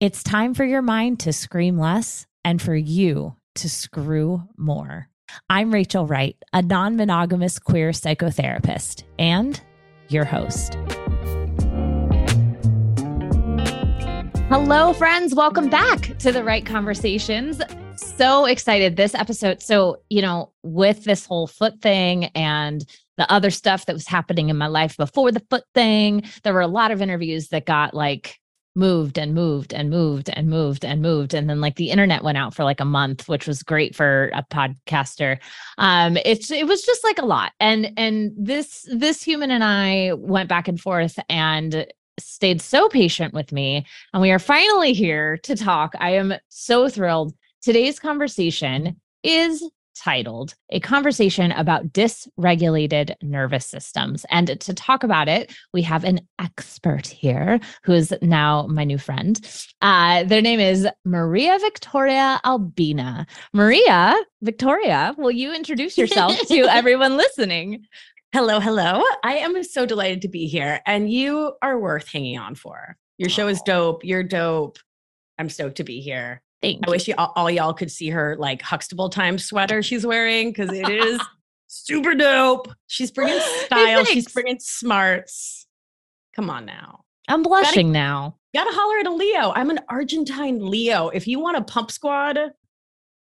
It's time for your mind to scream less and for you to screw more. I'm Rachel Wright, a non monogamous queer psychotherapist and your host. Hello, friends. Welcome back to the Wright Conversations. So excited this episode. So, you know, with this whole foot thing and the other stuff that was happening in my life before the foot thing, there were a lot of interviews that got like moved and moved and moved and moved and moved. And then like the internet went out for like a month which was great for a podcaster. Um it's it was just like a lot. And and this this human and i went back and forth and stayed so patient with me. And we are finally here to talk. I am so thrilled. Today's conversation is titled A Conversation About Dysregulated Nervous Systems. And to talk about it, we have an expert here who is now my new friend. Uh, their name is Maria Victoria Albina. Maria Victoria, will you introduce yourself to everyone listening? Hello, hello. I am so delighted to be here, and you are worth hanging on for. Your show is dope. You're dope. I'm stoked to be here. Thank I you. wish you, all, all y'all could see her like Huxtable time sweater she's wearing because it is super dope. She's bringing style. She's bringing smarts. Come on now. I'm blushing now. Gotta holler at a Leo. I'm an Argentine Leo. If you want a pump squad,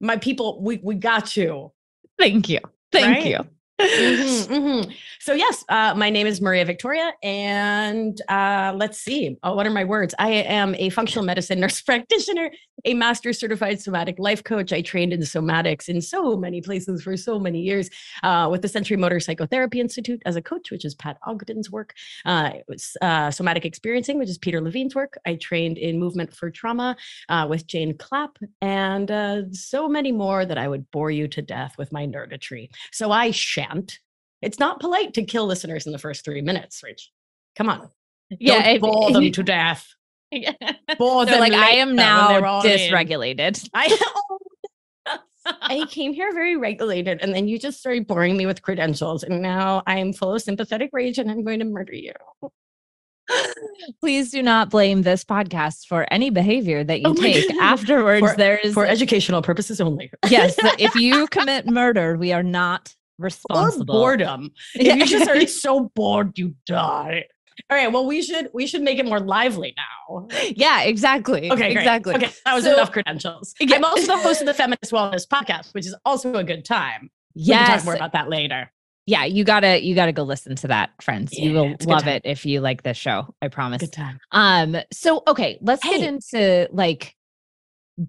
my people, we we got you. Thank you. Thank Right? you. Mhm, mhm. So yes, uh, my name is Maria Victoria, and uh, let's see. Oh, what are my words? I am a functional medicine nurse practitioner, a master certified somatic life coach. I trained in somatics in so many places for so many years uh, with the Sensorimotor Psychotherapy Institute as a coach, which is Pat Ogden's work. Uh, was uh, somatic experiencing, which is Peter Levine's work. I trained in movement for trauma uh, with Jane Clapp, and uh, so many more that I would bore you to death with my nerditry. So I shan't. It's not polite to kill listeners in the first three minutes, Rich. Come on. Yeah, Don't bore them to death. Bore They're them like, I am now in. dysregulated. I, I came here very regulated, and then you just started boring me with credentials, and now I am full of sympathetic rage, and I'm going to murder you. Please do not blame this podcast for any behavior that you Oh take afterwards. For- there's For educational purposes only. yes, if you commit murder, we are not or responsible. boredom. Yeah. If you just are so bored, you die. All right. Well, we should we should make it more lively now. yeah, exactly. Okay, great. exactly. Okay, that was So- enough credentials. Yeah. I'm also the host of the Feminist Wellness Podcast, which is also a good time. Yeah. We can Yes, talk more about that later. yeah. You gotta you gotta go listen to that, friends. you will it's a good love it if you like this show. I promise. Good time. Um, so okay, let's get into like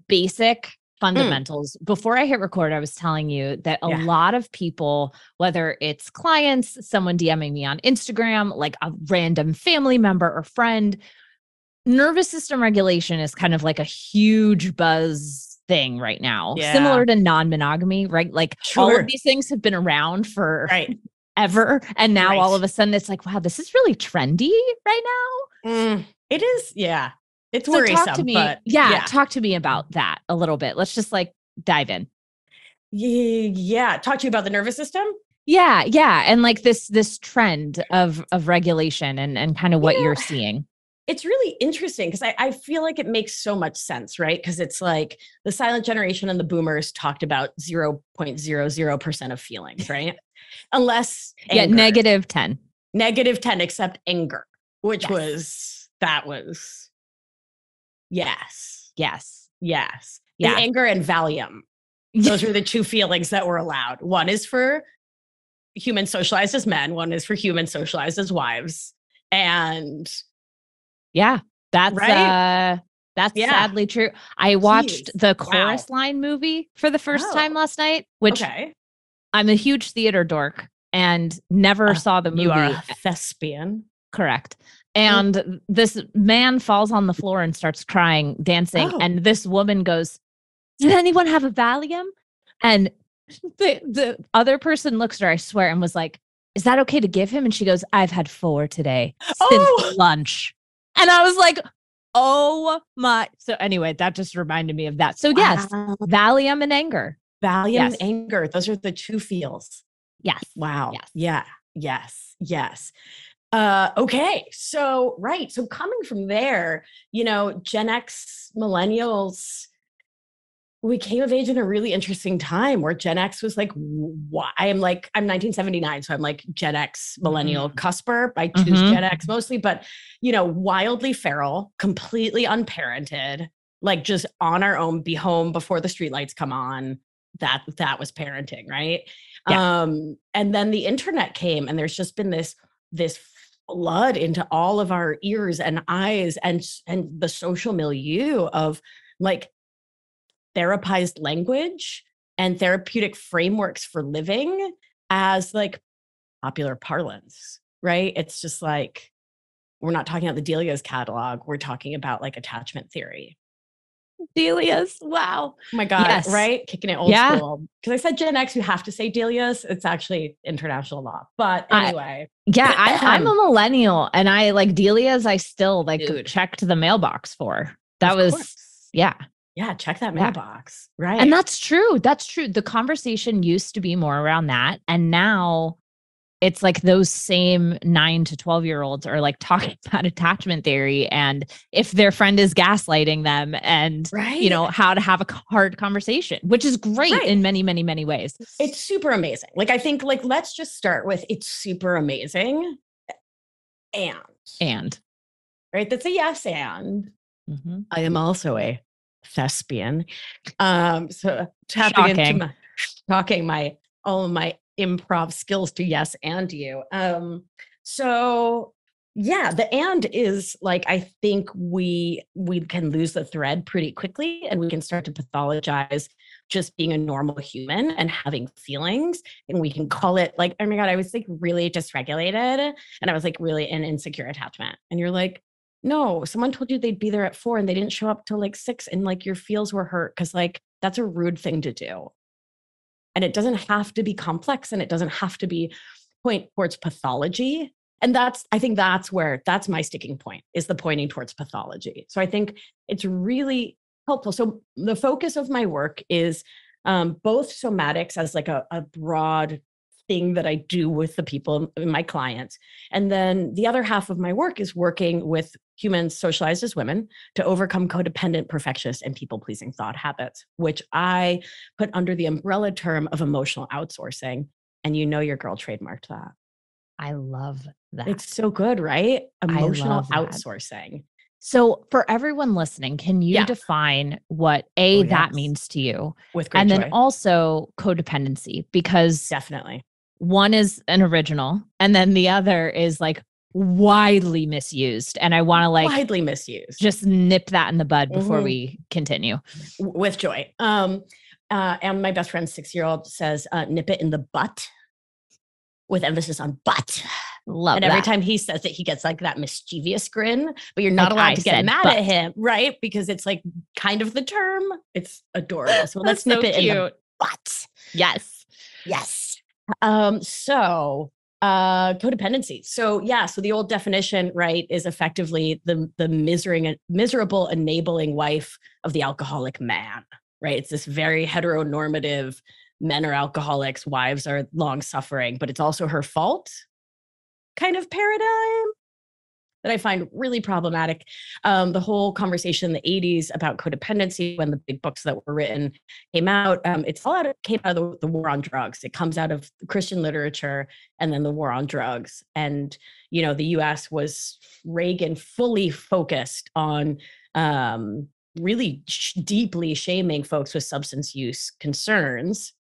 basic Mm. fundamentals. Before I hit record, I was telling you that a Yeah. lot of people, whether it's clients, someone DMing me on Instagram, like a random family member or friend, nervous system regulation is kind of like a huge buzz thing right now. Yeah. Similar to non-monogamy, right? Like all of these things have been around for Right. ever. And now all of a sudden it's like, wow, this is really trendy right now. Mm, it is. Yeah. It's So worrisome. talk to me. But yeah, yeah. talk to me about that a little bit. Let's just like dive in. Yeah. Talk to you about the nervous system. Yeah, yeah, and like this this trend of of regulation and and kind of what Yeah. you're seeing. It's really interesting because I, I feel like it makes so much sense, right? Because it's like the silent generation and the boomers talked about 0.00% of feelings, right? Unless Yeah, negative 10. negative 10 except anger which Yes. was that was yes Yes. yes Yeah. and anger and valium those were the two feelings that were allowed one is for humans socialized as men one is for humans socialized as wives and Yeah. That's Right? uh that's Yeah. sadly true. I watched Jeez. the Wow. chorus line movie for the first Oh. time last night, which okay I'm a huge theater dork and never Uh, saw the movie. you are a thespian Correct. And this man falls on the floor and starts crying, dancing. Oh. And this woman goes, Did anyone have a Valium? And the, the other person looks at her, I swear, and was like, Is that okay to give him? And she goes, I've had four today since Oh. lunch. And I was like, Oh my. So, anyway, that just reminded me of that. So, yes, Wow. Valium and anger. Valium Yes. and anger. Those are the two feels. Yes. Wow. Yes. Yeah. Yes. Yes. Uh, okay. So, right. So, coming from there, you know, Gen X millennials, we came of age in a really interesting time where Gen X was like, why? I am like, I'm 1979. So I'm like Gen X millennial cusper. I choose Mhm. Gen X mostly, but, you know, wildly feral, completely unparented, like just on our own, be home before the streetlights come on. That, that was parenting. Right. Yeah. Um, and then the internet came and there's just been this, this flood into all of our ears and eyes and, and the social milieu of like therapized language and therapeutic frameworks for living as like popular parlance, right? It's just like we're not talking about the Delia's catalog, we're talking about like attachment theory. Delia's. Wow. Oh my God, Yes. right? Kicking it old Yeah. school. Because I said Gen X, you have to say Delia's. It's actually international law. But I- anyway, Yeah, I, I'm a millennial and I like Delia's. I still like Dude. checked the mailbox for. That of was, course. yeah. yeah, check that Yeah. mailbox. Right. And that's true. That's true. The conversation used to be more around that. And now it's like those same nine to 12 year olds are like talking about attachment theory and if their friend is gaslighting them and, right. you know, how to have a hard conversation, which is great Right. in many, many, many ways. it's super amazing. Like I think like let's just start with it's super amazing. And and right, that's a yes and Mhm. I am also a thespian. Um so tapping Shocking. into my talking my all of my improv skills to yes and you. Um so yeah, the and is like I think we we can lose the thread pretty quickly and we can start to pathologize just being a normal human and having feelings and we can call it like oh my god i was like really dysregulated and i was like really in insecure attachment and you're like no someone told you they'd be there at four and they didn't show up till like six and like your feels were hurt because like that's a rude thing to do and it doesn't have to be complex and it doesn't have to be point towards pathology. And that's i think that's where that's my sticking point is the pointing towards pathology. So i think it's really helpful. So the focus of my work is um, both somatics as like a, a broad thing that i do with the people my clients and then the other half of my work is working with humans socialized as women to overcome codependent perfectionist and people pleasing thought habits which i put under the umbrella term of emotional outsourcing and you know your girl trademarked that I love that. it's so good, right? Emotional outsourcing. So, for everyone listening, can you Yeah. define what A, Oh, that means to you? With And joy. then also codependency, because definitely. One is an original and then the other is like widely misused. And I want to like Widely misused. just nip that in the bud before Mhm. we continue. with joy. Um, uh, and my best friend's six year old says, uh, nip it in the butt with emphasis on butt. Love and that. every time he says it, he gets like that mischievous grin, but you're not Like allowed I to get mad butt. at him, right? Because it's like kind of the term. It's adorable. So let's so nip it in the butt. Yes. Yes. Um, so uh codependency. So yeah, so the old definition, right, is effectively the the misering miserable enabling wife of the alcoholic man, right? It's this very heteronormative men are alcoholics, wives are long suffering, but it's also her fault kind of paradigm that I find really problematic. Um, the whole conversation in the 80s about codependency, when the big books that were written came out, um, it's all out of, came out of the, the war on drugs. It comes out of Christian literature and then the war on drugs. And, you know, the US was Reagan fully focused on um, really sh- deeply shaming folks with substance use concerns,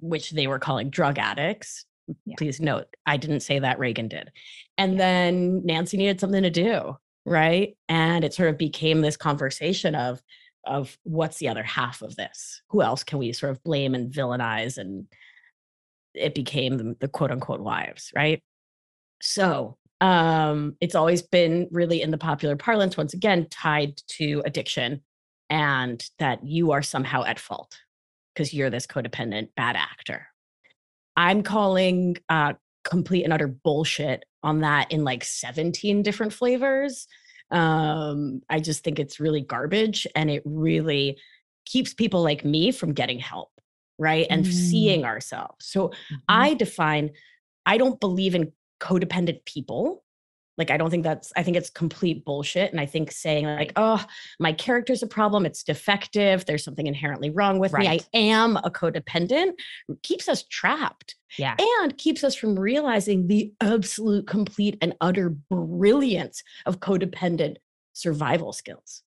which they were calling drug addicts. Yeah. Please note, I didn't say that Reagan did. And then Nancy needed something to do, right? And it sort of became this conversation of of what's the other half of this? Who else can we sort of blame and villainize? And it became the, the quote unquote wives, right? So Um, it's always been really in the popular parlance, once again, tied to addiction and that you are somehow at fault because you're this codependent bad actor. I'm calling uh, complete and utter bullshit on that in like 17 different flavors. Um, I just think it's really garbage and it really keeps people like me from getting help, right? And mm. seeing ourselves. So mm-hmm. I define, I don't believe in codependent people. Like, I don't think that's, I think it's complete bullshit. And I think saying, like, oh, my character's a problem, it's defective, there's something inherently wrong with right. me, I am a codependent, keeps us trapped. Yeah. And keeps us from realizing the absolute, complete, and utter brilliance of codependent survival skills.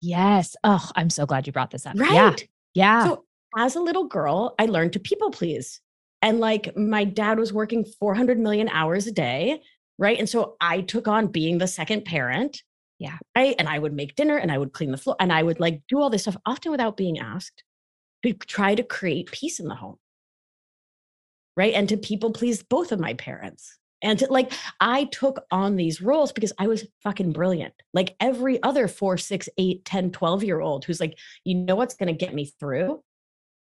Yes. Oh, I'm so glad you brought this up. Right. Yeah. Yeah. So, as a little girl, I learned to people please. And like my dad was working 400 million hours a day right? And so I took on being the second parent. Yeah. Right. And I would make dinner and I would clean the floor and I would like do all this stuff, often without being asked, to try to create peace in the home. Right. And to people please both of my parents. And to, like, I took on these roles because I was fucking brilliant. Like every other four, six, eight, 10, 12 year old who's like, you know what's going to get me through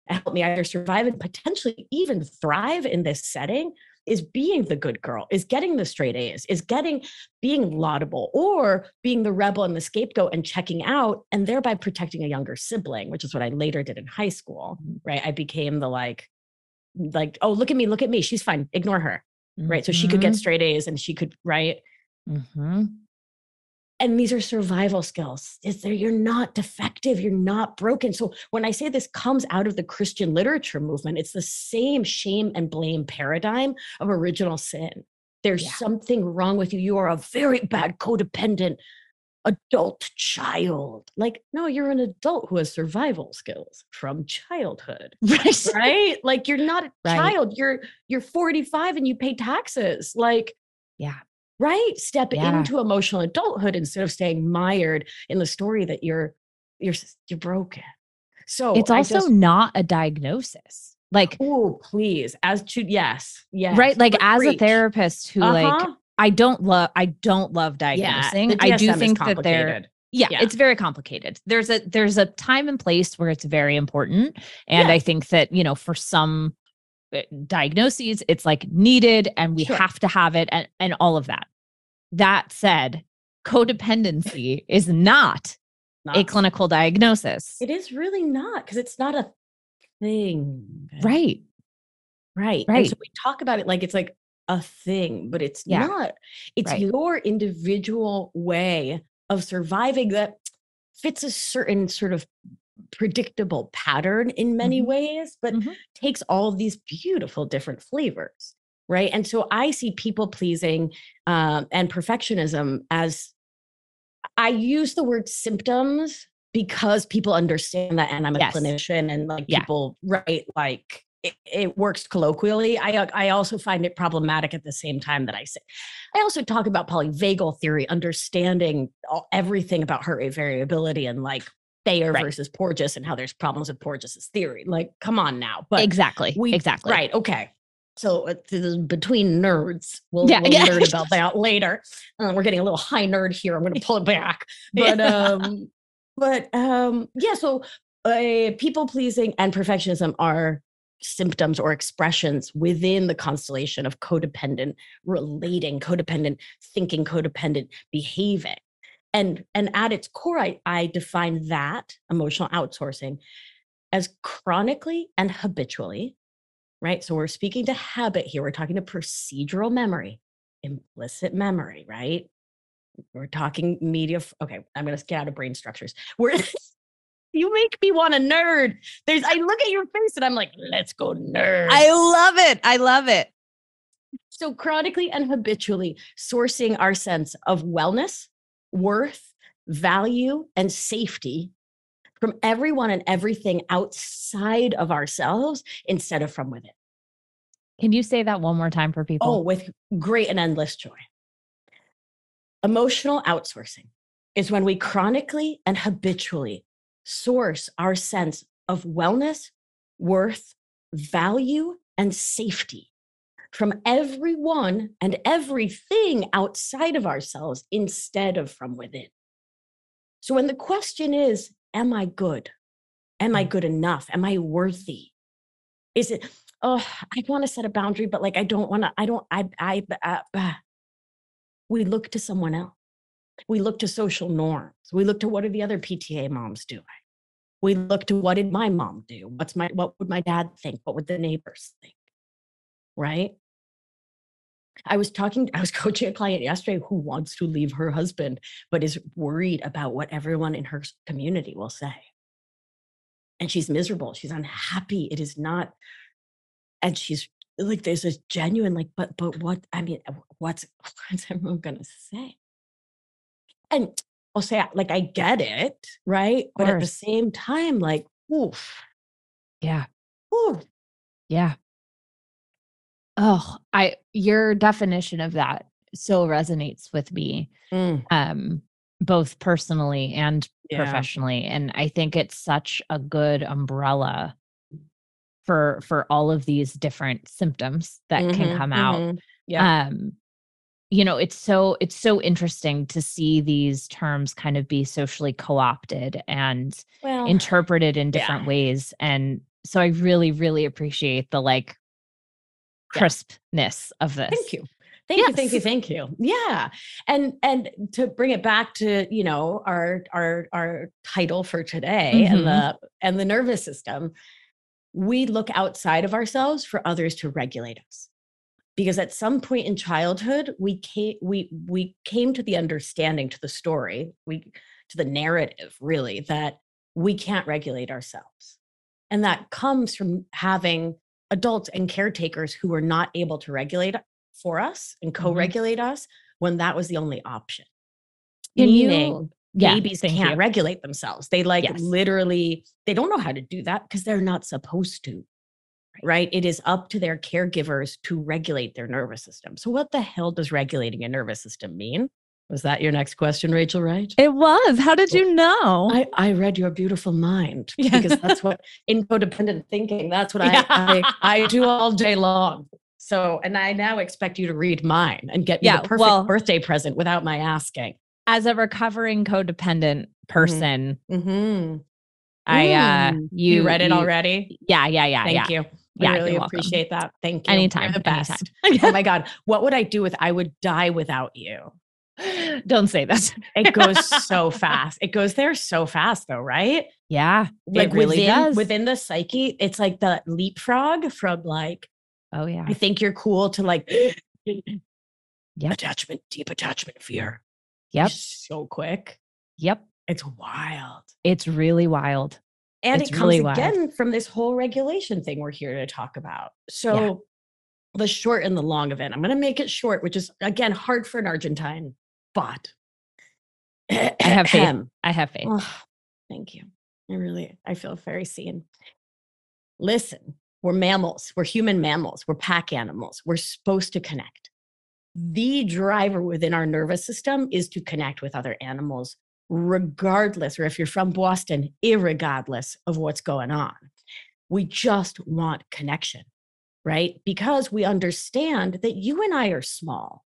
and help me either survive and potentially even thrive in this setting is being the good girl, is getting the straight A's, is getting being laudable or being the rebel and the scapegoat and checking out and thereby protecting a younger sibling, which is what I later did in high school, mm-hmm. right? I became the like, like, oh, look at me, look at me. She's fine. Ignore her. Mm-hmm. Right. So she could get mm-hmm. straight A's and she could, right? Mm-hmm and these are survival skills. Is there you're not defective you're not broken. So when i say this comes out of the christian literature movement it's the same shame and blame paradigm of original sin. There's yeah. something wrong with you. You are a very bad codependent adult child. Like no you're an adult who has survival skills from childhood right. right? Like you're not a right. child. You're you're 45 and you pay taxes. Like yeah right? Step yeah. into emotional adulthood instead of staying mired in the story that you're you're you're broken. So it's also just, not a diagnosis. Like oh please. As to yes yes right like as a therapist who uh-huh. like i don't love i don't love diagnosing. yeah, i do think that they're yeah, yeah, it's very complicated. There's a there's a time and place where it's very important and yeah. I think that, you know, for some Eh, diagnoses it's like needed and we sure. have to have it and, and all of that that said, codependency is not, not, a clinical diagnosis. It is really not because it's not a thing. Right. Right. Right. And so we talk about it like it's like a thing, but it's yeah. not. It's right. your individual way of surviving that fits a certain sort of predictable pattern in many mm-hmm. ways, but mm-hmm. takes all of these beautiful different flavors right and so i see people pleasing um, and perfectionism as i use the word symptoms because people understand that and i'm a yes. clinician and like yeah. people right like it, it, works colloquially. I I also find it problematic at the same time that I say. I also talk about polyvagal theory, understanding all, everything about heart rate variability and like Thayer right. versus Porges and how there's problems with Porges's theory. Like, come on now. But exactly, we, exactly, right. Okay, so it's between nerds. We'll, yeah, we'll yeah. learn about that later. Uh, we're getting a little high nerd here. I'm going to pull it back. But yeah. um, but um, yeah. So uh, people pleasing and perfectionism are symptoms or expressions within the constellation of codependent relating, codependent thinking, codependent behaving. And and at its core, I, I define that emotional outsourcing as chronically and habitually right? So we're speaking to habit here. We're talking to procedural memory, implicit memory, right? We're talking media. okay, I'm going to get out of brain structures. We're you make me want a nerd. There's I look at your face and I'm like, let's go nerd. I love it. I love it. So chronically and habitually sourcing our sense of wellness, worth, value, and safety from everyone and everything outside of ourselves instead of from within. Can you say that one more time for oh, people? Oh, with great and endless joy. Emotional outsourcing is when we chronically and habitually source our sense of wellness, worth, value, and safety from everyone and everything outside of ourselves instead of from within. So when the question is, Am I good? Am I Mm. good enough? Am I worthy? Is it, oh, I want to set a boundary, but like I don't want to, I don't, I, I, uh, uh, we look to someone else. We look to social norms. We look to what are the other PTA moms doing? We look to what did my mom do? What's my what would my dad think? What would the neighbors think? Right? I was talking, I was coaching a client yesterday who wants to leave her husband, but is worried about what everyone in her community will say. And she's miserable. She's unhappy. It is not, and she's like, there's this genuine, like, but, but what, I mean, what's, what's everyone gonna say? And I'll say, like, I get it, right? But at the same time, like, oof, Yeah. oof. Yeah. Oh, I your definition of that so resonates with me Mm, um both personally and yeah. professionally and I think it's such a good umbrella for for all of these different symptoms that can Mhm, come out. mhm. Yeah. Um you know, it's so it's so interesting to see these terms kind of be socially co-opted and Well, interpreted in yeah. different ways and so I really really appreciate the like Yeah. Crispness of this. Thank you. Thank you, thank you, thank you. Yeah. And and to bring it back to, you know, our our our title for today Mhm. and the and the nervous system, we look outside of ourselves for others to regulate us. Because at some point in childhood, we came we we came to the understanding to the story, we to the narrative really that we can't regulate ourselves. And that comes from having adults and caretakers who were not able to regulate for us and Mhm. co-regulate us when that was the only option. Can you- Meaning Yeah, babies can't you. regulate themselves. They like Yes. literally they don't know how to do that because they're not supposed to. Right. It is up to their caregivers to regulate their nervous system. So what the hell does regulating a nervous system mean? Was that your next question, Rachel, right? It was. How did you know? I, I read your beautiful mind Yeah. because that's what in codependent thinking, that's what Yeah. I, I I do all day long. So, and I now expect you to read mine and get me Yeah, the perfect well- birthday present without my asking. As a recovering codependent person, Mm-hmm. I uh Mm. you, You, read it already? Yeah, yeah, yeah, Thank yeah. you. Yeah, I really welcome. appreciate that. Thank you. Anytime. You're the best. anytime. oh my God. What would I do with I would die without you? Don't say that. It goes so fast. It goes there so fast though, right? Yeah, Like it really within, does. within the psyche, it's like the leapfrog from like, oh yeah. I think you're cool to like Yep. attachment, deep attachment fear. Yep. So quick. Yep. It's wild. It's really wild. And It's it comes really wild. again from this whole regulation thing we're here to talk about. So the short and the long of it, I'm going to make it short, which is again hard for an Argentine, but I have faith. I have faith. Oh, thank you. I really, I feel very seen. Listen, we're mammals. We're human mammals. We're pack animals. We're supposed to connect. The driver within our nervous system is to connect with other animals, regardless, or if you're from Boston, irregardless of what's going on. We just want connection, right? Because we understand that you and I are small.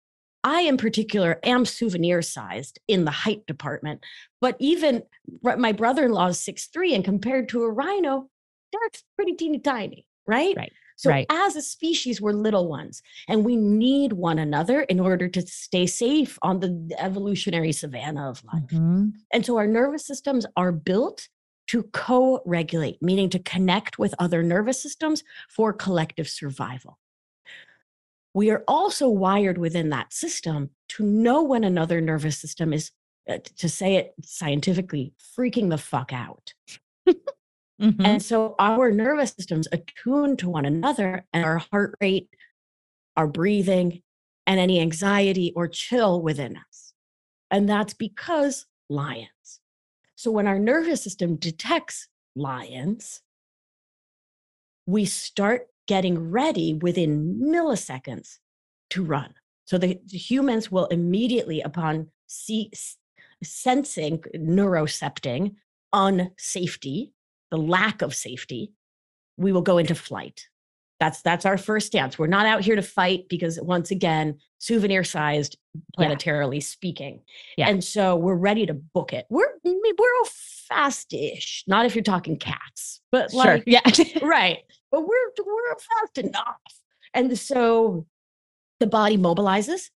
I, in particular, am souvenir sized in the height department, but even my brother in law is 6'3, and compared to a rhino, that's pretty teeny tiny, right? Right, So, right. as a species, we're little ones, and we need one another in order to stay safe on the evolutionary savannah of life. Mhm. And so our nervous systems are built to co regulate, meaning to connect with other nervous systems for collective survival. We are also wired within that system to know when another nervous system is, uh, to say it scientifically, freaking the fuck out. Mhm. And so our nervous systems attune to one another and our heart rate, our breathing, and any anxiety or chill within us. And that's because lions. So when our nervous system detects lions, we start getting ready within milliseconds to run. So the, the humans will immediately, upon see, sensing neurocepting unsafety, the lack of safety, we will go into flight. That's that's our first stance. We're not out here to fight because once again, souvenir sized, Yeah. planetarily speaking. Yeah. And so we're ready to book it. We're we're fast-ish. Not if you're talking cats, but like yeah. right. But we're we're fast enough. And so the body mobilizes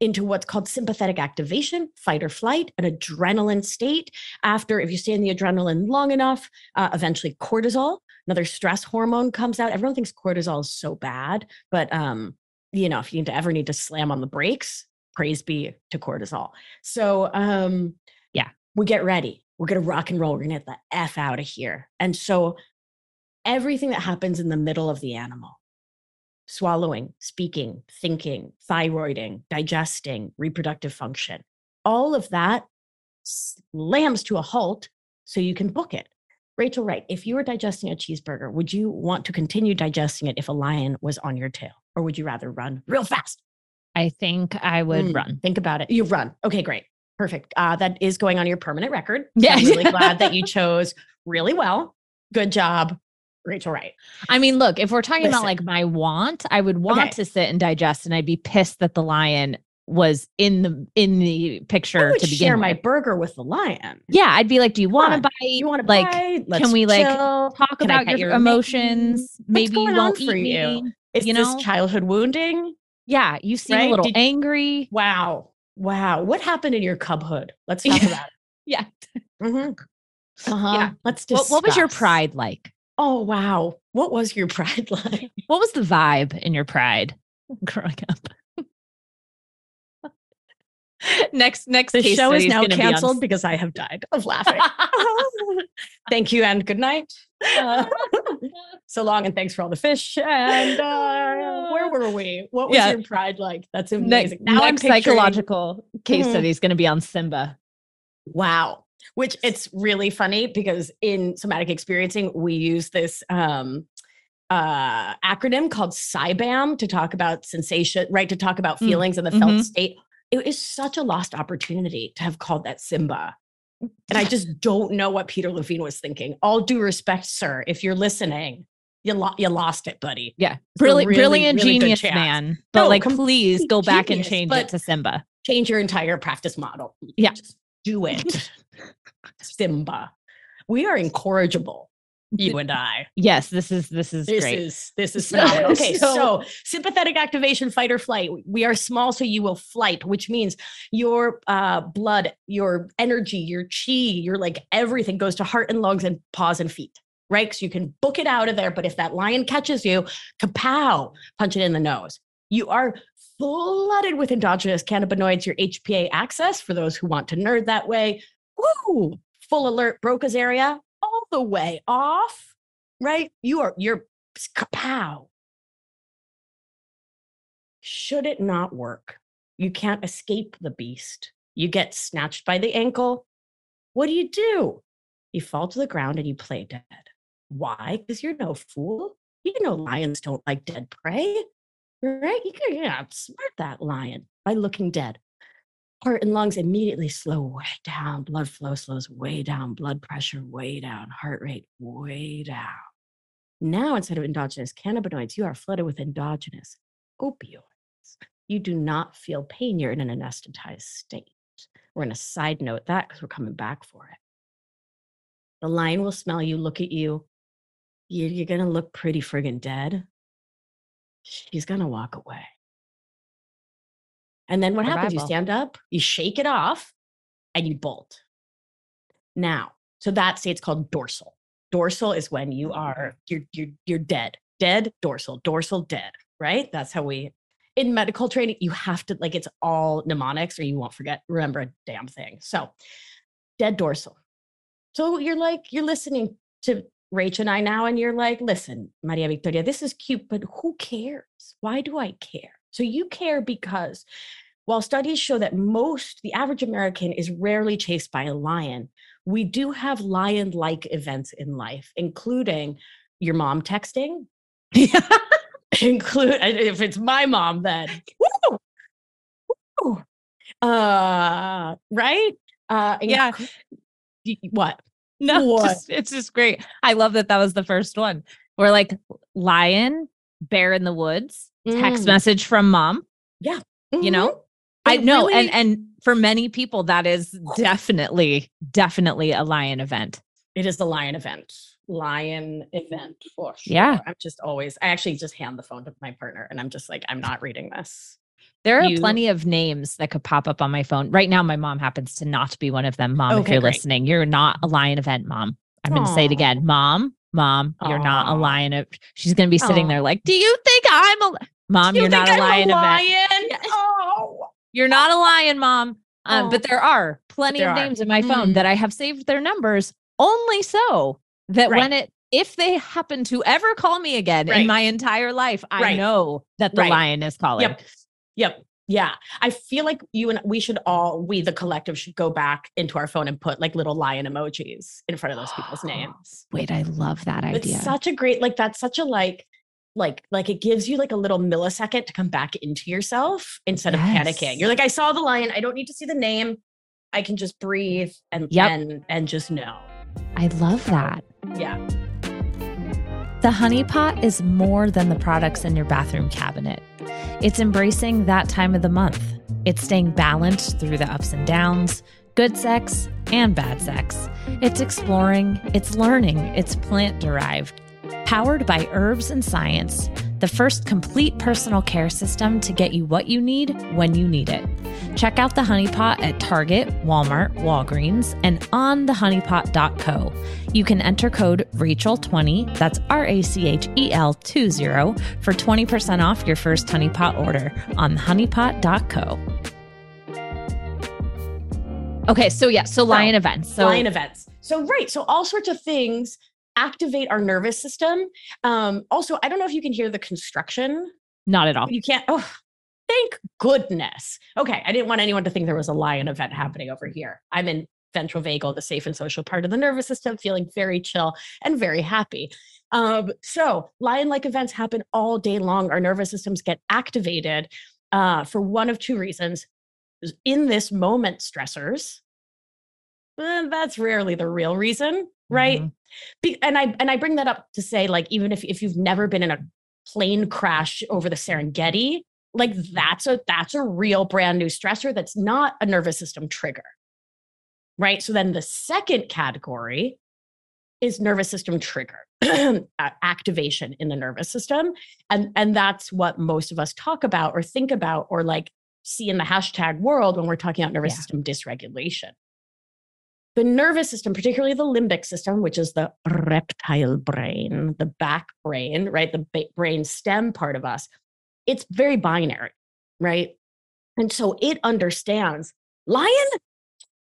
into what's called sympathetic activation, fight or flight, an adrenaline state. After, if you stay in the adrenaline long enough, uh, eventually cortisol, another stress hormone, comes out. Everyone thinks cortisol is so bad, but um, you know, if you need to ever need to slam on the brakes, praise be to cortisol. So um, Yeah. we get ready. We're gonna rock and roll. We're gonna get the f out of here. And so everything that happens in the middle of the animal swallowing, speaking, thinking, thyroiding, digesting, reproductive function, all of that slams to a halt so you can book it. Rachel Wright, if you were digesting a cheeseburger, would you want to continue digesting it if a lion was on your tail? Or would you rather run real fast? I think I would Mm, run. Think about it. You run. Okay, great. Perfect. Uh, that is going on your permanent record. So Yeah. I'm really glad that you chose really well. Good job, Rachel Wright. I mean, look, if we're talking about like my want, I would want Okay. to sit and digest, and I'd be pissed that the lion was in the in the picture to begin share my burger with the lion. Yeah, I'd be like, "Do you want to bite? You want to like? Let's we, like, chill. talk Can about your, your emotions? What's Maybe you won't for eat you? me. Is you this childhood wounding? Yeah, you seem a little Did- angry. Wow. Wow. What happened in your cubhood? Let's talk Yeah. about it. Yeah. Mm-hmm. Uh-huh. Yeah. Let's What, discuss. what was your pride like? Oh, wow. What was your pride like? What was the vibe in your pride growing up? next next The show is now gonna be canceled because I have died of laughing. Thank you and good night. Uh, so long and thanks for all the fish. And uh, where were we? What was Yeah. your pride like? That's Ne- amazing. now I'm next picturing- psychological case Mhm. study is going to be on Simba. Wow. Which it's really funny because in somatic experiencing, we use this um, uh, acronym called SIBAM to talk about sensation, right? To talk about Mm, feelings and the felt mhm. state. It is such a lost opportunity to have called that Simba. And I just don't know what Peter Levine was thinking. All due respect, sir, if you're listening, you, lo- you lost it, buddy. Yeah, brilliant, really, brilliant really genius man. But No, like, please go back and change it to Simba. Change your entire practice model. Yeah. Just do it. Simba. We are incorrigible, you and I. Yes, this is this is This great. is this is phenomenal. Okay, so- so, sympathetic activation, fight or flight. We are small, so you will flight, which means your uh, blood, your energy, your chi, your like everything goes to heart and lungs and paws and feet. Right, so you can book it out of there. But if that lion catches you, kapow, punch it in the nose. You are flooded with endogenous cannabinoids. Your HPA axis for those who want to nerd that way. Woo! Full alert, Broca's area, all the way off. Right, you are you're kapow. Should it not work, you can't escape the beast. You get snatched by the ankle. What do you do? You fall to the ground and you play dead. Why? Because you're no fool. You know lions don't like dead prey, right? You can yeah, smart that lion by looking dead. Heart and lungs immediately slow way down. Blood flow slows way down. Blood pressure way down. Heart rate way down. Now, instead of endogenous cannabinoids, you are flooded with endogenous opioids. You do not feel pain. You're in an anesthetized state. We're going to side note that because we're coming back for it. The lion will smell you, look at you. You- You're going to look pretty friggin' dead. She's going to walk away. And then what happens? You stand up, you shake it off, and you bolt. Now, so that state's called dorsal. Dorsal is when you are mm. you're you're you're dead. Dead, dorsal, dorsal, dead, right? That's how we in medical training, you have to like it's all mnemonics or you won't forget, remember a damn thing. So dead dorsal. So you're like, you're listening to Rach and I now, and you're like, listen, Maria Victoria, this is cute, but who cares? Why do I care? So you care because while studies show that most, the average American is rarely chased by a lion, we do have lion like events in life, including your mom texting, include if it's my mom, then woo, woo, uh, right? Uh, Yeah. what? No, What? just- it's just great. I love that that was the first one. We're like lion, bear in the woods, text Mm. message from mom. Yeah. You know, Mhm. I know, really- and and for many people, that is definitely, definitely a lion event. It is the lion event. Lion event for sure. Yeah. I'm just always, I actually just hand the phone to my partner and I'm just like, I'm not reading this. There are You- plenty of names that could pop up on my phone. Right now, my mom happens to not be one of them. Mom, if you're great. listening, you're not a lion event, mom. I'm going to say it again. Mom, mom, you're not a lion. ev- She's going to be sitting Aw. there like, do you think I'm a, li-" mom, you you're not a lion event. lion? Yes. Oh. You're not a lion, mom. Um, Aw. but there are plenty there of are. names in my phone Mm. that I have saved their numbers only so that Right. when it, if they happen to ever call me again in my entire life, I Right. know that the Right. lion is calling. Yep. Yep. Yeah. I feel like you and we should all, we the collective should go back into our phone and put like little lion emojis in front of those people's names. Wait, I love that idea. It's such a great, like that's such a like, like, like it gives you like a little millisecond to come back into yourself instead of panicking. You're like, I saw the lion. I don't need to see the name. I can just breathe and Yep. and and just know. I love that. Yeah. The Honey Pot is more than the products in your bathroom cabinet. It's embracing that time of the month. It's staying balanced through the ups and downs, good sex and bad sex. It's exploring, it's learning, it's plant derived. Powered by herbs and science, the first complete personal care system to get you what you need when you need it. Check out the Honey Pot at Target, Walmart, Walgreens, and on thehoneypot.co. You can enter code Rachel20, that's R A C H E L 20, for 20% off your first Honey Pot order on thehoneypot.co. Okay, so yeah, so lion events. So lion events. So right. So all sorts of things activate our nervous system. Um, also, I don't know if you can hear the construction. not at all. You can't. Oh, thank goodness. Okay, I didn't want anyone to think there was a lion event happening over here. I'm in ventral vagal, the safe and social part of the nervous system, feeling very chill and very happy. Um, so lion-like events happen all day long. Our nervous systems get activated uh, for one of two reasons. In this moment, stressors. eh, that's rarely the real reason, right? Mhm. Be- and I and I bring that up to say, like, even if if you've never been in a plane crash over the Serengeti, like that's a that's a real brand new stressor that's not a nervous system trigger. Right. So then the second category is nervous system trigger activation in the nervous system. And and that's what most of us talk about or think about or like see in the hashtag world when we're talking about nervous Yeah. system dysregulation. The nervous system, particularly the limbic system, which is the reptile brain, the back brain, right? The brain stem part of us, it's very binary, right? And so it understands lion,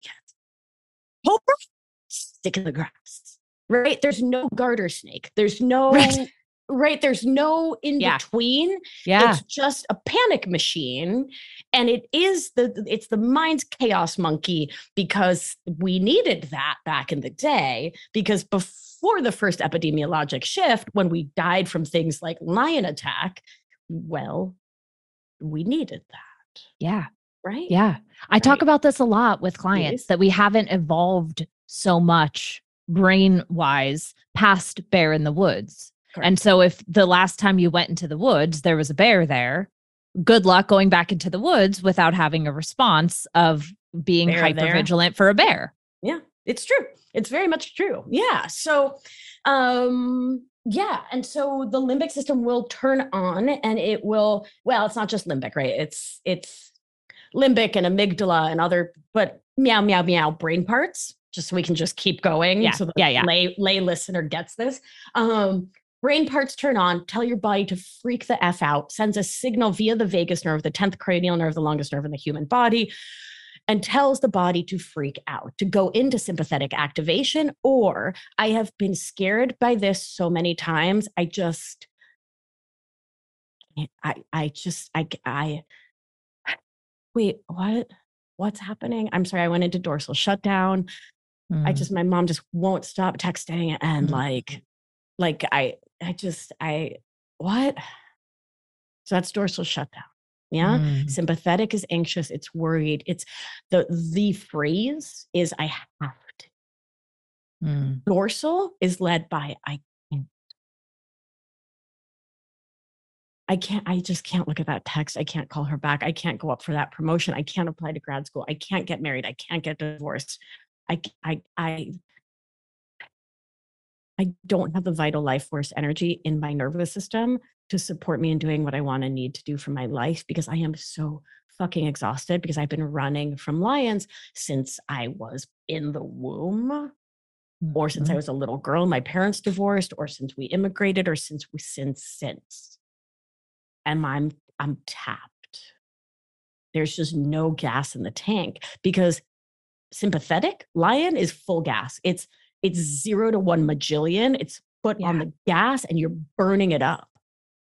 yes. Cobra, stick in the grass, right? There's no garter snake. There's no, Right. Right? There's no in Yeah. between Yeah. it's just a panic machine and it is the it's the mind's chaos monkey because we needed that back in the day because before the first epidemiologic shift when we died from things like lion attack well we needed that Yeah. right Yeah. I talk about this a lot with clients Yes. that we haven't evolved so much brain wise past bear in the woods. And so if the last time you went into the woods, there was a bear there, good luck going back into the woods without having a response of being Bear hyper vigilant for a bear. Yeah, it's true. It's very much true. Yeah. So, um, yeah. And so the limbic system will turn on and it will, well, it's not just limbic, right? It's, it's limbic and amygdala and other, but meow, meow, meow brain parts, just so we can just keep going. Yeah, So the yeah, yeah. lay, lay listener gets this. Um, brain parts turn on, tell your body to freak the F out, sends a signal via the vagus nerve, the 10th cranial nerve, the longest nerve in the human body and tells the body to freak out, to go into sympathetic activation. Or I have been scared by this so many times. I just, I, I just, I, I, wait, what? What's happening? I'm sorry, I went into dorsal shutdown. I Mm. just, my mom just won't stop texting and Mm. like, like I, I just, I, what? So that's dorsal shutdown. Yeah Mm. sympathetic is anxious it's worried it's the the phrase is i have to Mm. dorsal is led by i can't I can't, I just can't look at that text. I can't call her back. I can't go up for that promotion. I can't apply to grad school. I can't get married. I can't get divorced. I, I, I, I don't have the vital life force energy in my nervous system to support me in doing what I want and need to do for my life because I am so fucking exhausted because I've been running from lions since I was in the womb or since I Mhm. was a little girl, my parents divorced, or since we immigrated, or since we since since. And I'm I'm tapped. There's just no gas in the tank because sympathetic lion is full gas. It's it's zero to one majillion. It's put on the gas and you're burning it up.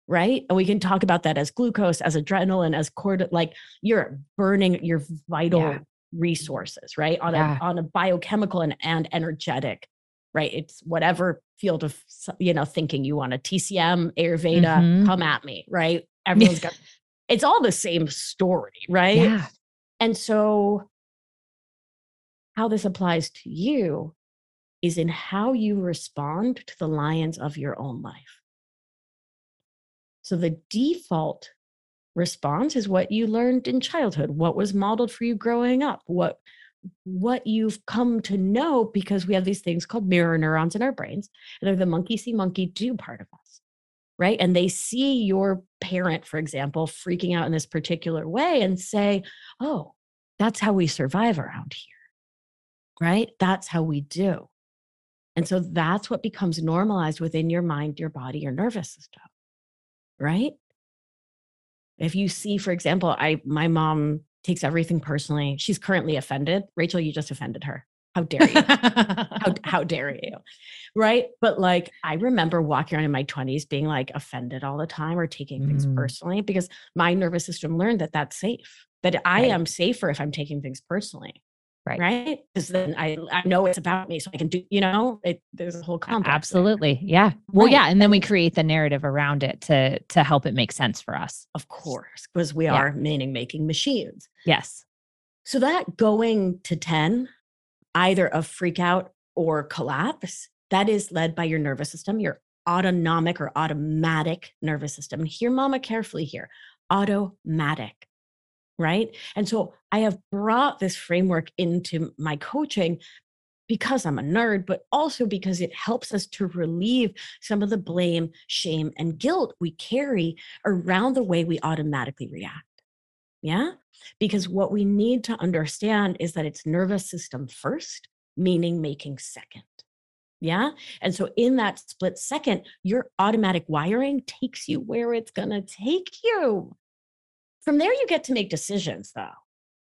Right. And we can talk about that as glucose, as adrenaline, as cord like you're burning your vital Yeah. resources, right? On Yeah. a on a biochemical and, and energetic, right? It's whatever field of you know thinking you want a TCM, Ayurveda, Mhm. come at me, right? Everyone's got it's all the same story, right? Yeah. And so, how this applies to you is in how you respond to the lions of your own life. So, the default response is what you learned in childhood, what was modeled for you growing up, what what you've come to know because we have these things called mirror neurons in our brains and they're the monkey see monkey do part of us right? And they see your parent for example freaking out in this particular way and say oh that's how we survive around here right? That's how we do and so that's what becomes normalized within your mind your body your nervous system right? If you see for example i my mom takes everything personally she's currently offended. Rachel you just offended her. How dare you? How, how dare you? Right? But like i remember walking around in my 20s being like offended all the time or taking things Mm. personally because my nervous system learned that that's safe that i Right. am safer if i'm taking things personally Right. right because then I, I know it's about me so i can do you know it there's a whole A- complex there. Absolutely. Yeah. Well, Right. yeah. And then we create the narrative around it to to help it make sense for us. of course because we Yeah. are meaning making machines Yes. So that going to 10, either of freak out or collapse, that is led by your nervous system, your autonomic or automatic nervous system. Hear mama carefully here automatic, right? And so I have brought this framework into my coaching because I'm a nerd, but also because it helps us to relieve some of the blame, shame, and guilt we carry around the way we automatically react. Yeah. Because what we need to understand is that it's nervous system first, meaning making second. Yeah. And so in that split second, your automatic wiring takes you where it's going to take you. From there, you get to make decisions, though.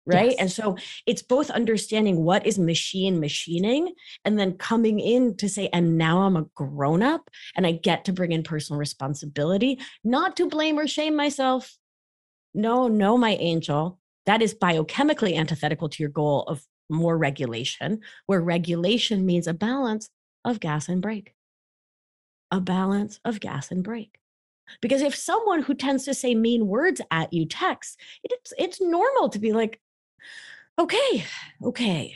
Right. Yes. And so it's both understanding what is machine machining and then coming in to say, and now I'm a grown up and I get to bring in personal responsibility, not to blame or shame myself. No, no, my angel. That is biochemically antithetical to your goal of more regulation, where regulation means a balance of gas and brake. A balance of gas and brake. Because if someone who tends to say mean words at you texts, it's it's normal to be like, okay, okay,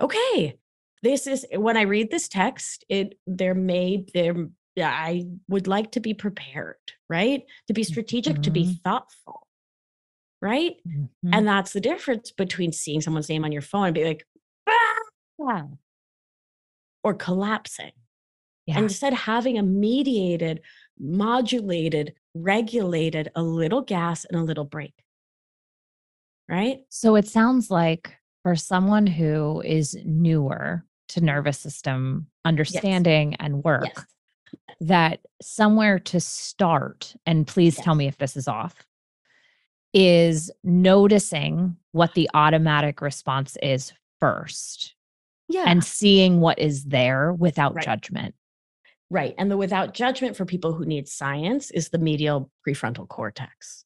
okay. This is when I read this text, it there may there I would like to be prepared, right? To be strategic, to be Mhm. thoughtful, right? Mhm. And that's the difference between seeing someone's name on your phone and be like, "Ah," or collapsing. yeah. And instead having a mediated, modulated, regulated, a little gas and a little brake. Right? So it sounds like for someone who is newer to nervous system understanding and work, Yes. that somewhere to start, and please tell me if this is off, is noticing what the automatic response is first Yeah. and seeing what is there without Right. judgment. Right. And the without judgment for people who need science is the medial prefrontal cortex.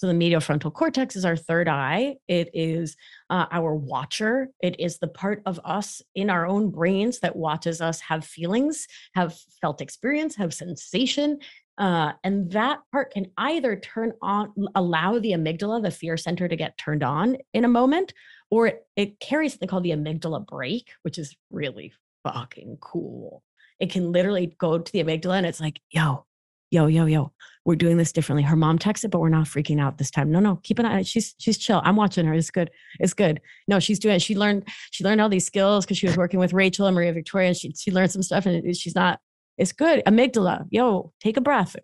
So the medial frontal cortex is our third eye. It is uh, our watcher. It is the part of us in our own brains that watches us have feelings, have felt experience, have sensation. Uh, and that part can either turn on, allow the amygdala, the fear center, to get turned on in a moment, or it, it carries something called the amygdala brake, which is really fucking cool. It can literally go to the amygdala and it's like, yo, yo, yo, yo, we're doing this differently. Her mom texted, but we're not freaking out this time. No, no, keep an eye. She's she's chill. I'm watching her. It's good. It's good. No, she's doing it. She learned she learned all these skills because she was working with Rachel and Maria Victoria. And she she learned some stuff, and she's not. It's good. Amygdala, yo, take a breath.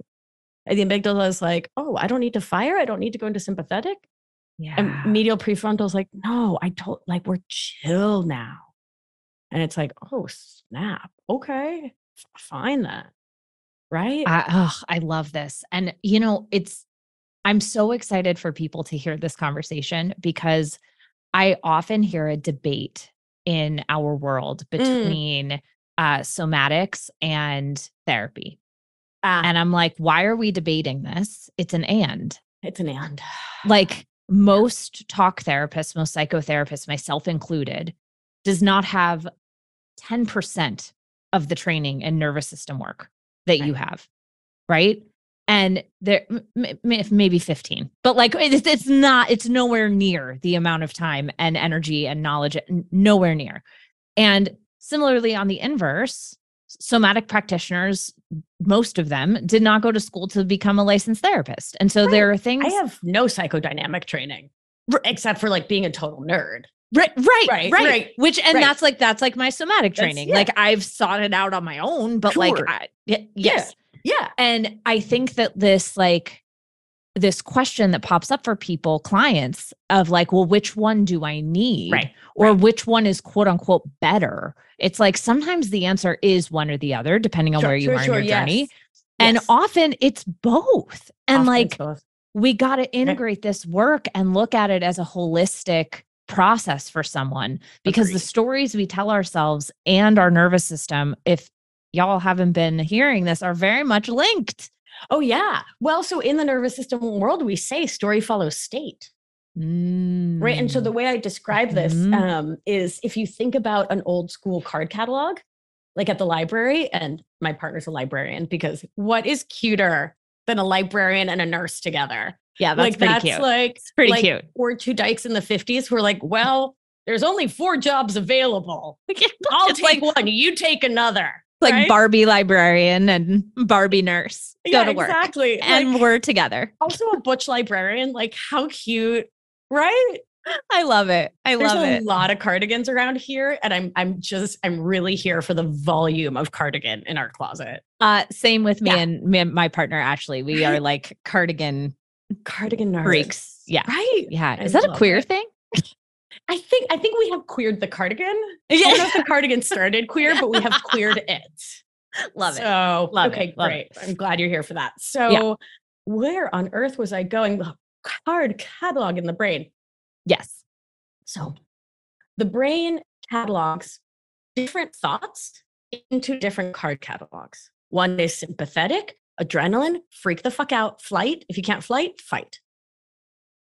And the amygdala is like, oh, I don't need to fire. I don't need to go into sympathetic. Yeah. And medial prefrontal is like, no, I told like we're chill now. And it's like, oh snap. Okay. Fine then. Right. I, oh, I love this. And, you know, it's, I'm so excited for people to hear this conversation because I often hear a debate in our world Mm. between uh, somatics and therapy. Ah, And I'm like, why are we debating this? It's an and. it's an and. Like most talk therapists, most psychotherapists, myself included, does not have 10% of the training and nervous system work that you have. Right. And there, m- maybe 15, but like it's, it's not, it's nowhere near the amount of time and energy and knowledge, nowhere near. And similarly, on the inverse, somatic practitioners, most of them did not go to school to become a licensed therapist. And so there are things. I have no psychodynamic training except for like being a total nerd. Right, right, Right, right, right, Which and right. that's like that's like my somatic training. yeah. Like I've sought it out on my own, but like Sure. I, y- yes. Yeah. And I think that this like this question that pops up for people, clients of like, well, which one do I need? Right. Or right. which one is quote unquote better? It's like sometimes the answer is one or the other, depending on Sure, where you sure, are in your journey. yes. And Yes. often it's both. And Often like both. we got to integrate this work and look at it as a holistic process for someone because the stories we tell ourselves and our nervous system if y'all haven't been hearing this are very much linked Oh yeah. Well, so in the nervous system world, we say story follows state. Right. And so the Mm. way I describe this Mhm. um, is if you think about an old school card catalog, like at the library, and my partner's a librarian because what is cuter than a librarian and a nurse together? Yeah that's like pretty that's cute like it's pretty like, cute Or two dykes in the 50s who are like, well, there's only four jobs available. I'll take like one, you take another. like right? barbie librarian and barbie nurse go Yeah, to work Exactly. and Like, we're together also a butch librarian. Like, how cute, right? i love it i There's love it. There's a lot of cardigans around here, and I'm I'm just I'm really here for the volume of cardigan in our closet. uh same with me Yeah. and me and my partner ashley we are like cardigan Cardigan nerds. freaks yeah Right. Yeah. I Is that a queer it. thing? I think I think we have queered the cardigan. I don't know if the cardigan started queer, but we have queered it. Love it. So, Love it, okay, love great. I'm glad you're here for that. So, where on earth was I going? The card catalog in the brain. Yes. So, the brain catalogs different thoughts into different card catalogs. One is sympathetic, adrenaline, freak the fuck out, flight. If you can't flight, fight.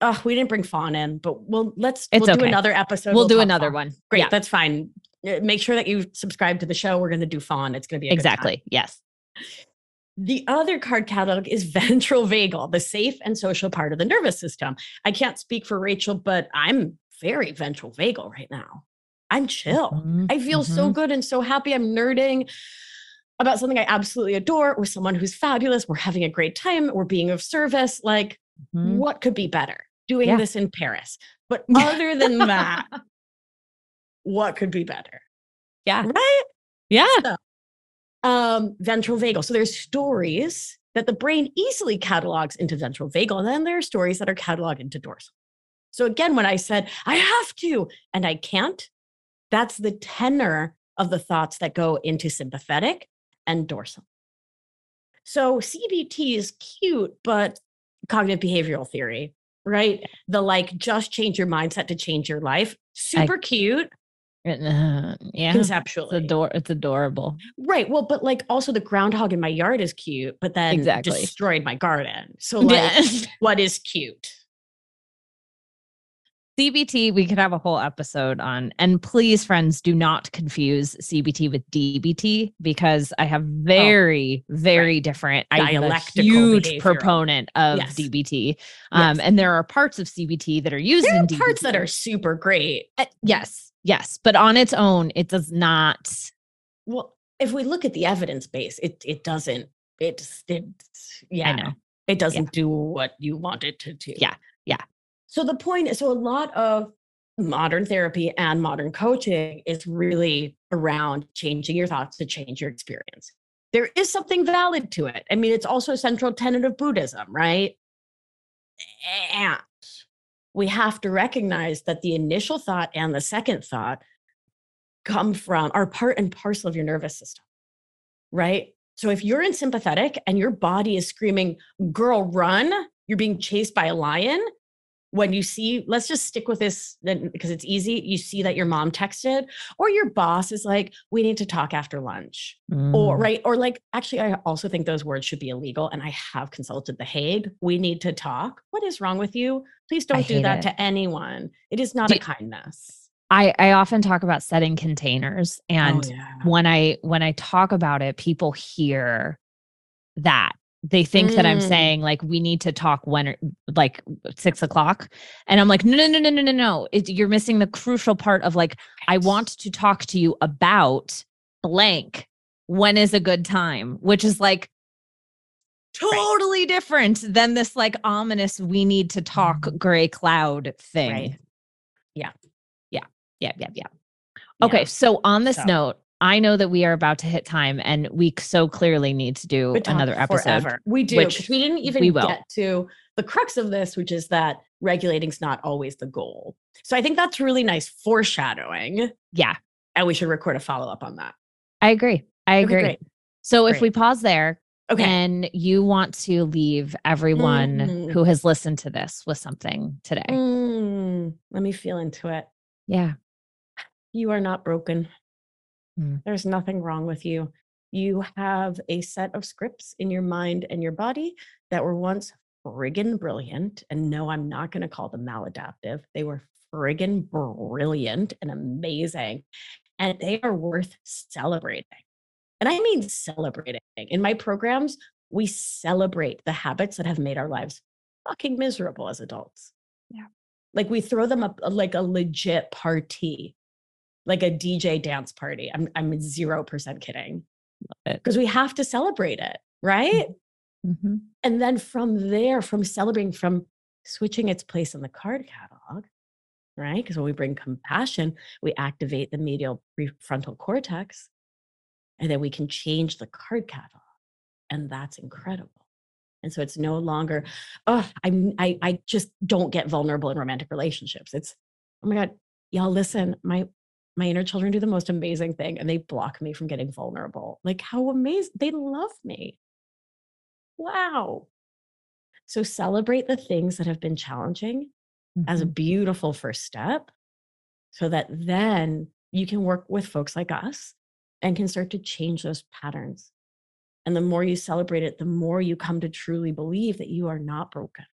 Oh, we didn't bring fawn in, but we'll let's It's we'll do another episode. We'll, do another fawn. one. Great, Yeah, that's fine. Uh, Make sure that you subscribe to the show. We're going to do fawn. It's going to be a good time. exactly. Yes. The other card catalog is ventral vagal, the safe and social part of the nervous system. I can't speak for Rachel, but I'm very ventral vagal right now. I'm chill. Mhm, I feel so mhm. good and so happy. I'm nerding about something I absolutely adore with someone who's fabulous. We're having a great time. We're being of service. Like, Mhm. what could be better? Doing Yeah. this in Paris. But other than that, what could be better? Yeah. Right? Yeah. um, ventral vagal. So there's stories that the brain easily catalogs into ventral vagal, and then there are stories that are cataloged into dorsal. So again, when I said I have to and I can't, that's the tenor of the thoughts that go into sympathetic and dorsal. So CBT is cute, but cognitive behavioral theory, right? The like just change your mindset to change your life. Super cute Uh, yeah. It's, conceptually. ador- it's adorable. Right. Well, but like also the groundhog in my yard is cute, but then Exactly. destroyed my garden. So like Yeah. what is cute? CBT, we could have a whole episode on. And please, friends, do not confuse CBT with DBT because I have very, very different. I'm a Dialectical huge behavioral. proponent of Yes. DBT. Um, Yes. and there are parts of CBT that are used There in are parts that are super great. Uh, yes, yes, but on its own, it does not. Well, if we look at the evidence base, it it doesn't it's it yeah I know. it doesn't do what you want it to do Yeah, yeah. So the point is so a lot of modern therapy and modern coaching is really around changing your thoughts to change your experience. There is something valid to it. I mean it's also a central tenet of buddhism right? And we have to recognize that the initial thought and the second thought come from are part and parcel of your nervous system right? So if you're in sympathetic and your body is screaming girl run you're being chased by a lion when you see let's just stick with this then because it's easy you see that your mom texted or your boss is like we need to talk after lunch or Mm. right or like actually i also think those words should be illegal and i have consulted the hague we need to talk what is wrong with you please don't do that it. to anyone it is not Do- a kindness I, I often talk about setting containers and oh, yeah. when I when I talk about it, people hear that. They think that I'm Mm. saying like we need to talk when or- like six o'clock. And I'm like, no, no, no, no, no, no, no. It, you're missing the crucial part of like, I want to talk to you about blank. When is a good time? Which is like totally different than this like ominous we need to talk gray cloud thing. Mm-hmm. Right. Yeah. Yeah. Yeah. Yeah. Yeah. Okay. So on this So- note, I know that we are about to hit time and we so clearly need to do another episode. forever. We do, which we didn't even we will. get to the crux of this, which is that regulating's not always the goal. So I think that's really nice foreshadowing, Yeah. and we should record a follow up on that. I agree. I Okay, agree. great. So if we pause there Okay. and you want to leave everyone Mhm. who has listened to this with something today. Mm, let me feel into it. Yeah. You are not broken. Mm. There's nothing wrong with you. You have a set of scripts in your mind and your body that were once friggin' brilliant. And no, I'm not going to call them maladaptive. They were friggin' brilliant and amazing. And they are worth celebrating. And I mean celebrating. In my programs, we celebrate the habits that have made our lives fucking miserable as adults. Yeah. Like we throw them up like a legit party, like a DJ dance party. I'm I'm zero percent kidding. Because we have to celebrate it, right? Mhm. And then from there, from celebrating, from switching its place in the card catalog, right? Because when we bring compassion, we activate the medial prefrontal cortex, and then we can change the card catalog. And that's incredible. And so it's no longer, oh, I'm I I just don't get vulnerable in romantic relationships. It's, oh my God, y'all listen, my my inner children do the most amazing thing and they block me from getting vulnerable. Like how amazing they love me. Wow. So celebrate the things that have been challenging as a Mhm. beautiful first step so that then you can work with folks like us and can start to change those patterns. And the more you celebrate it, the more you come to truly believe that you are not broken.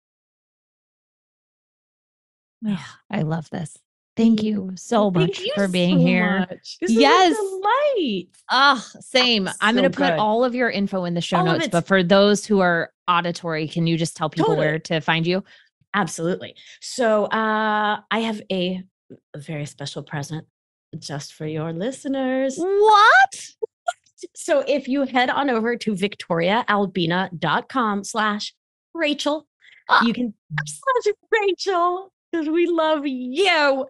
Ugh, I love this. Thank you so much for being so here. Yes. is a delight. Oh, same. I'm going to put all of your info in the show All notes, but for those who are auditory, can you just tell people Totally. where to find you? Absolutely. So uh, I have a, a very special present just for your listeners. What? So if you head on over to victoriaalbina.com slash Rachel, Ah. you can slash Rachel because we love you.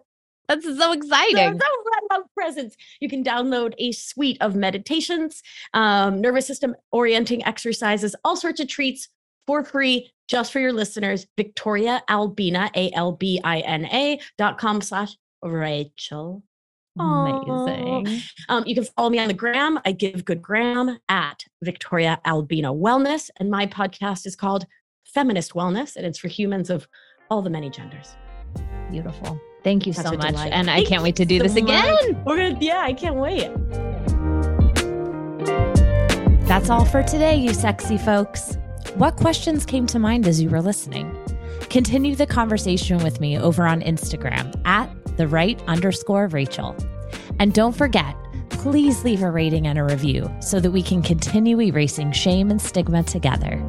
That's so So, exciting. so I love presents. You can download a suite of meditations, um, nervous system orienting exercises, all sorts of treats for free just for your listeners. Victoria Albina, A L B I N A dot com slash Rachel. Amazing. Um, you can follow me on the gram. I give good gram at Victoria Albina Wellness. And my podcast is called Feminist Wellness, and it's for humans of all the many genders. Beautiful. Thank you Such so much. delight. And I can't wait to do so this again. much. We're gonna, yeah, I can't wait. That's all for today, you sexy folks. What questions came to mind as you were listening? Continue the conversation with me over on Instagram at the Wright underscore Rachel. And don't forget, please leave a rating and a review so that we can continue erasing shame and stigma together.